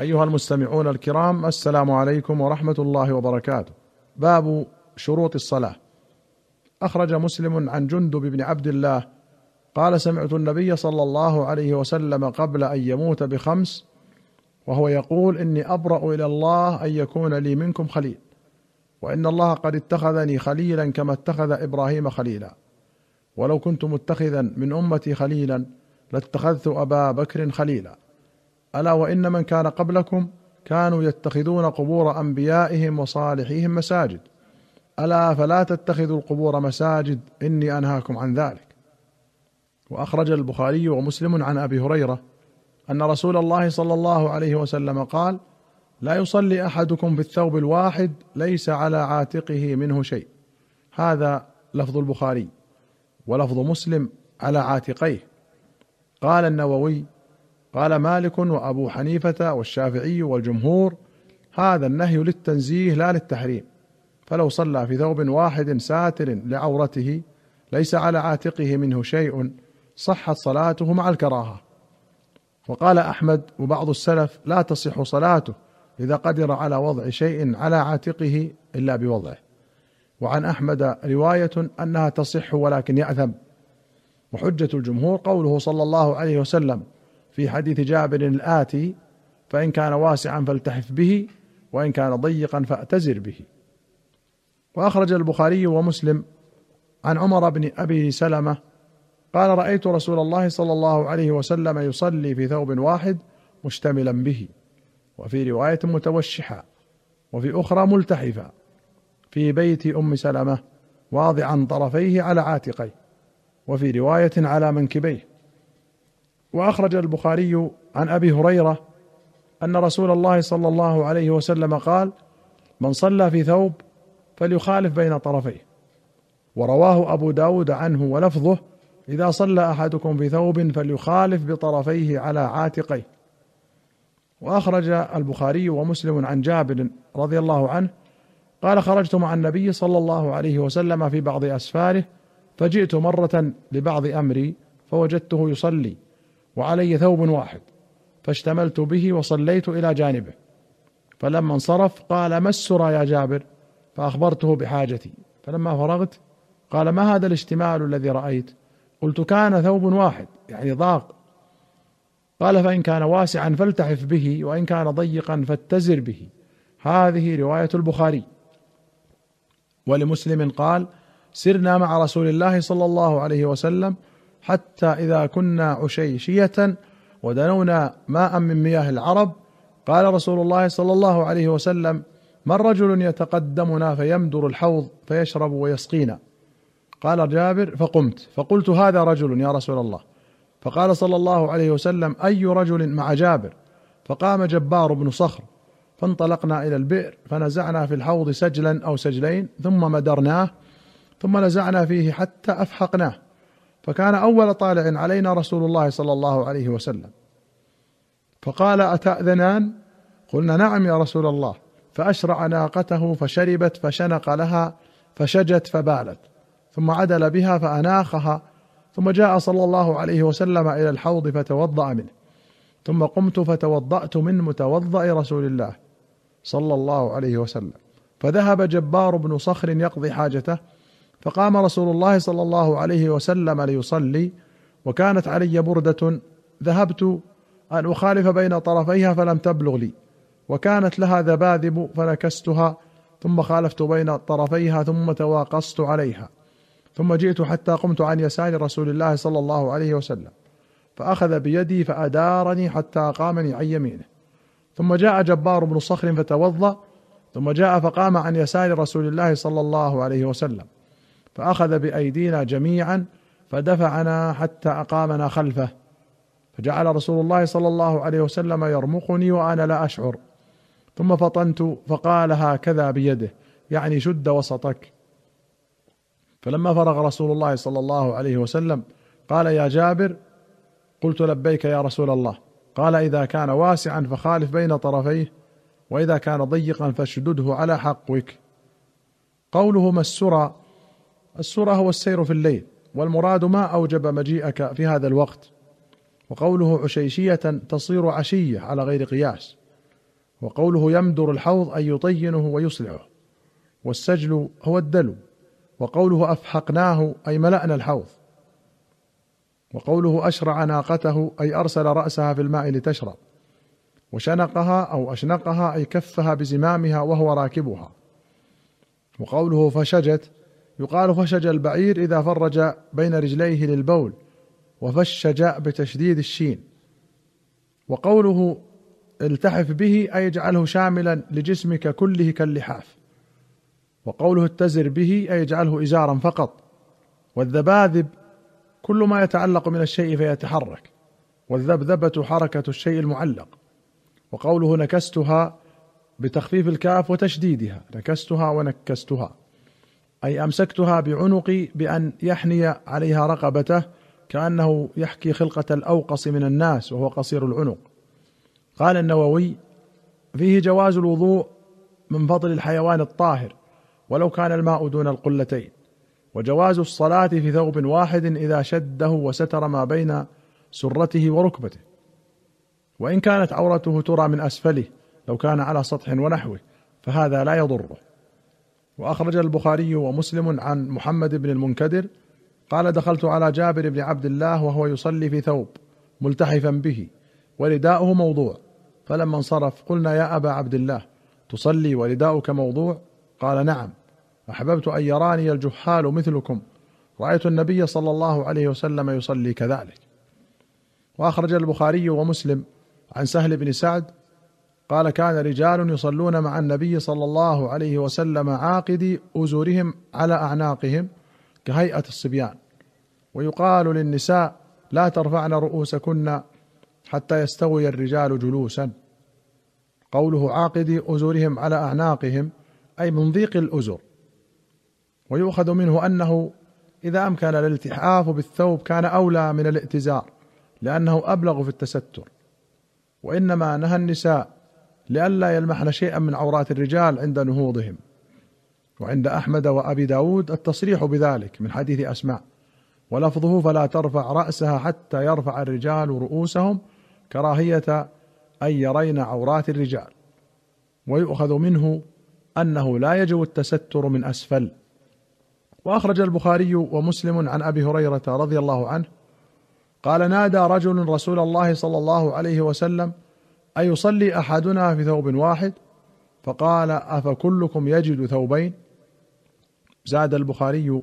أيها المستمعون الكرام السلام عليكم ورحمة الله وبركاته. باب شروط الصلاة. أخرج مسلم عن جندب بن عبد الله قال سمعت النبي صلى الله عليه وسلم قبل أن يموت بخمس وهو يقول إني أبرأ إلى الله أن يكون لي منكم خليل. وإن الله قد اتخذني خليلا كما اتخذ إبراهيم خليلا. ولو كنت متخذا من أمتي خليلا لاتخذت أبا بكر خليلا. ألا وإن من كان قبلكم كانوا يتخذون قبور أنبيائهم وصالحيهم مساجد. ألا فلا تتخذوا القبور مساجد إني أنهاكم عن ذلك. وأخرج البخاري ومسلم عن أبي هريرة أن رسول الله صلى الله عليه وسلم قال لا يصلي أحدكم في الثوب الواحد ليس على عاتقه منه شيء. هذا لفظ البخاري ولفظ مسلم على عاتقيه. قال النووي قال مالك وأبو حنيفة والشافعي والجمهور هذا النهي للتنزيه لا للتحريم فلو صلى في ثوب واحد ساتر لعورته ليس على عاتقه منه شيء صحت صلاته مع الكراهة. وقال أحمد وبعض السلف لا تصح صلاته إذا قدر على وضع شيء على عاتقه إلا بوضعه. وعن أحمد رواية أنها تصح ولكن يأثم. وحجة الجمهور قوله صلى الله عليه وسلم في حديث جابر الآتي فإن كان واسعا فالتحف به وإن كان ضيقا فأتزر به. وأخرج البخاري ومسلم عن عمر بن أبي سلمة قال رأيت رسول الله صلى الله عليه وسلم يصلي في ثوب واحد مشتملا به وفي رواية متوشحا وفي أخرى ملتحفا في بيت أم سلمة واضعا طرفيه على عاتقيه وفي رواية على منكبيه. وأخرج البخاري عن أبي هريرة أن رسول الله صلى الله عليه وسلم قال من صلى في ثوب فليخالف بين طرفيه. ورواه أبو داود عنه ولفظه إذا صلى أحدكم في ثوب فليخالف بطرفيه على عاتقيه. وأخرج البخاري ومسلم عن جابر رضي الله عنه قال خرجت مع النبي صلى الله عليه وسلم في بعض أسفاره فجئت مرة لبعض أمري فوجدته يصلي. وعلي ثوب واحد فاشتملت به وصليت إلى جانبه. فلما انصرف قال ما السرى يا جابر؟ فأخبرته بحاجتي. فلما فرغت قال ما هذا الاشتمال الذي رأيت؟ قلت كان ثوب واحد يعني ضاق. قال فإن كان واسعا فالتحف به وإن كان ضيقا فاتزر به. هذه رواية البخاري. ولمسلم قال سرنا مع رسول الله صلى الله عليه وسلم حتى إذا كنا عشيشية ودنونا ماء من مياه العرب قال رسول الله صلى الله عليه وسلم من رجل يتقدمنا فيمدر الحوض فيشرب ويسقينا. قال جابر فقمت. فقلت هذا رجل يا رسول الله. فقال صلى الله عليه وسلم أي رجل مع جابر؟ فقام جبار بن صخر فانطلقنا إلى البئر فنزعنا في الحوض سجلا أو سجلين ثم مدرناه ثم نزعنا فيه حتى أفحقناه. فكان أول طالع علينا رسول الله صلى الله عليه وسلم. فقال أتأذنان؟ قلنا نعم يا رسول الله. فأشرع ناقته فشربت فشنق لها فشجت فبالت. ثم عدل بها فأناخها. ثم جاء صلى الله عليه وسلم إلى الحوض فتوضأ منه. ثم قمت فتوضأت من متوضأ رسول الله صلى الله عليه وسلم. فذهب جبار بن صخر يقضي حاجته. فقام رسول الله صلى الله عليه وسلم ليصلي وكانت علي بردة ذهبت أن أخالف بين طرفيها فلم تبلغ لي وكانت لها ذباذب فنكستها ثم خالفت بين طرفيها ثم تواقصت عليها ثم جئت حتى قمت عن يسار رسول الله صلى الله عليه وسلم فأخذ بيدي فأدارني حتى اقامني عن يمينه. ثم جاء جبار بن صخر فتوضأ ثم جاء فقام عن يسار رسول الله صلى الله عليه وسلم. فأخذ بأيدينا جميعا فدفعنا حتى أقامنا خلفه. فجعل رسول الله صلى الله عليه وسلم يرمقني وأنا لا أشعر. ثم فطنت فقال هكذا بيده يعني شد وسطك. فلما فرغ رسول الله صلى الله عليه وسلم قال يا جابر قلت لبيك يا رسول الله. قال إذا كان واسعا فخالف بين طرفيه وإذا كان ضيقا فاشدده على حقك. قوله مسرا السرى هو السير في الليل والمراد ما أوجب مجيئك في هذا الوقت. وقوله عشيشية تصير عشية على غير قياس. وقوله يمدر الحوض أي يطينه ويصلعه والسجل هو الدلو. وقوله أفحقناه أي ملأنا الحوض. وقوله أشرع ناقته أي أرسل رأسها في الماء لتشرب. وشنقها أو أشنقها أي كفها بزمامها وهو راكبها. وقوله فشجت يقال فشج البعير إذا فرج بين رجليه للبول وفشج بتشديد الشين. وقوله التحف به أي اجعله شاملا لجسمك كله كاللحاف. وقوله اتزر به أي اجعله إزارا فقط. والذباذب كل ما يتعلق من الشيء فيتحرك. والذبذبة حركة الشيء المعلق. وقوله نكستها بتخفيف الكاف وتشديدها. نكستها ونكستها. أي أمسكتها بعنقي بأن يحني عليها رقبته كأنه يحكي خلقة الأوقص من الناس وهو قصير العنق. قال النووي فيه جواز الوضوء من فضل الحيوان الطاهر ولو كان الماء دون القلتين. وجواز الصلاة في ثوب واحد إذا شده وستر ما بين سرته وركبته. وإن كانت عورته ترى من أسفله لو كان على سطح ونحوه فهذا لا يضره. وأخرج البخاري ومسلم عن محمد بن المنكدر قال دخلت على جابر بن عبد الله وهو يصلي في ثوب ملتحفا به ورداؤه موضوع. فلما انصرف قلنا يا أبا عبد الله تصلي ورداؤك موضوع؟ قال نعم. أحببت أن يراني الجهال مثلكم. رأيت النبي صلى الله عليه وسلم يصلي كذلك. وأخرج البخاري ومسلم عن سهل بن سعد قال كان رجال يصلون مع النبي صلى الله عليه وسلم عاقدي أزورهم على أعناقهم كهيئة الصبيان. ويقال للنساء لا ترفعن رؤوسكن حتى يستوي الرجال جلوسا. قوله عاقدي أزورهم على أعناقهم أي من ضيق الأزر. ويؤخذ منه أنه إذا أمكن الالتحاف بالثوب كان أولى من الائتزار لأنه أبلغ في التستر. وإنما نهى النساء لئلا يلمحن شيئا من عورات الرجال عند نهوضهم. وعند أحمد وأبي داود التصريح بذلك من حديث أسماء. ولفظه فلا ترفع رأسها حتى يرفع الرجال رؤوسهم كراهية أن يرين عورات الرجال. ويؤخذ منه أنه لا يجب التستر من أسفل. وأخرج البخاري ومسلم عن أبي هريرة رضي الله عنه قال نادى رجل رسول الله صلى الله عليه وسلم أيصلي أحدنا في ثوب واحد؟ فقال أفكلكم يجد ثوبين؟ زاد البخاري.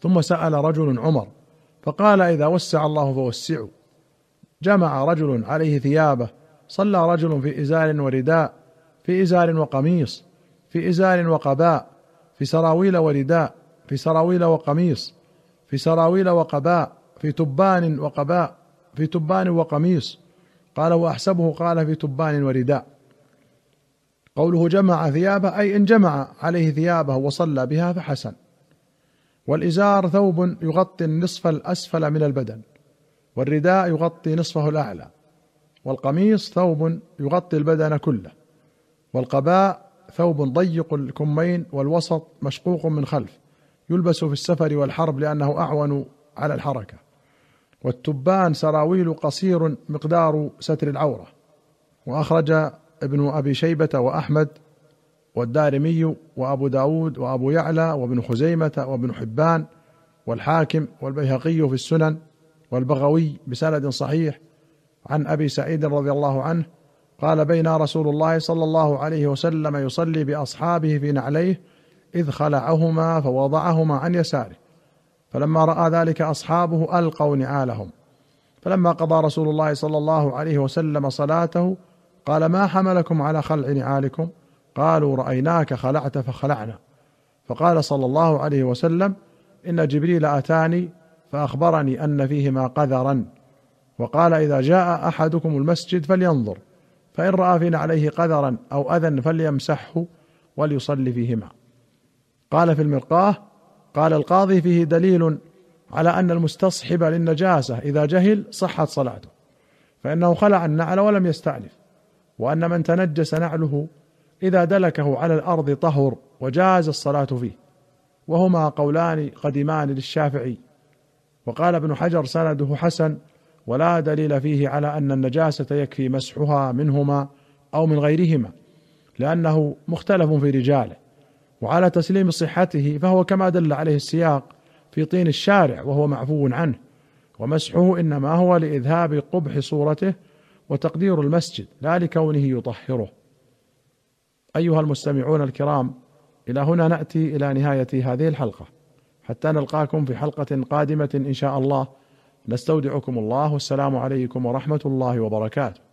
ثم سأل رجل عمر فقال إذا وسع الله فوسعوا. جمع رجل عليه ثيابه صلى رجل في إزار ورداء في إزار وقميص في إزار وقباء في سراويل ورداء في سراويل وقميص في سراويل وقباء في تبان وقباء في تبان وقميص. قال وأحسبه قال في تبان ورداء. قوله جمع ثيابه أي إن جمع عليه ثيابه وصلى بها فحسن. والإزار ثوب يغطي النصف الأسفل من البدن والرداء يغطي نصفه الأعلى والقميص ثوب يغطي البدن كله والقباء ثوب ضيق الكمين والوسط مشقوق من خلف يلبس في السفر والحرب لأنه أعون على الحركة. والتبان سراويل قصير مقدار ستر العورة. وأخرج ابن أبي شيبة وأحمد والدارمي وأبو داود وأبو يعلى وابن خزيمة وابن حبان والحاكم والبيهقي في السنن والبغوي بسند صحيح عن أبي سعيد رضي الله عنه قال بين رسول الله صلى الله عليه وسلم يصلي بأصحابه في نعليه إذ خلعهما فوضعهما عن يساره. فلما رأى ذلك أصحابه ألقوا نعالهم. فلما قضى رسول الله صلى الله عليه وسلم صلاته قال ما حملكم على خلع نعالكم؟ قالوا رأيناك خلعت فخلعنا فقال صلى الله عليه وسلم إن جبريل آتاني فأخبرني أن فيهما قذرا وقال إذا جاء أحدكم المسجد فلينظر فإن رأى في نعليه قذرا أو أذى فليمسحه وليصلي فيهما قال في المرقاه قال القاضي فيه دليل على أن المستصحب للنجاسة إذا جهل صحت صلاته فإنه خلع النعل ولم يستأنف وأن من تنجس نعله إذا دلكه على الأرض طهر وجاز الصلاة فيه وهما قولان قديمان للشافعي وقال ابن حجر سنده حسن ولا دليل فيه على أن النجاسة يكفي مسحها منهما أو من غيرهما لأنه مختلف في رجاله. وعلى تسليم صحته فهو كما دل عليه السياق في طين الشارع وهو معفو عنه. ومسحه إنما هو لإذهاب قبح صورته وتقدير المسجد لا لكونه يطهره. أيها المستمعون الكرام إلى هنا نأتي إلى نهاية هذه الحلقة. حتى نلقاكم في حلقة قادمة إن شاء الله. نستودعكم الله والسلام عليكم ورحمة الله وبركاته.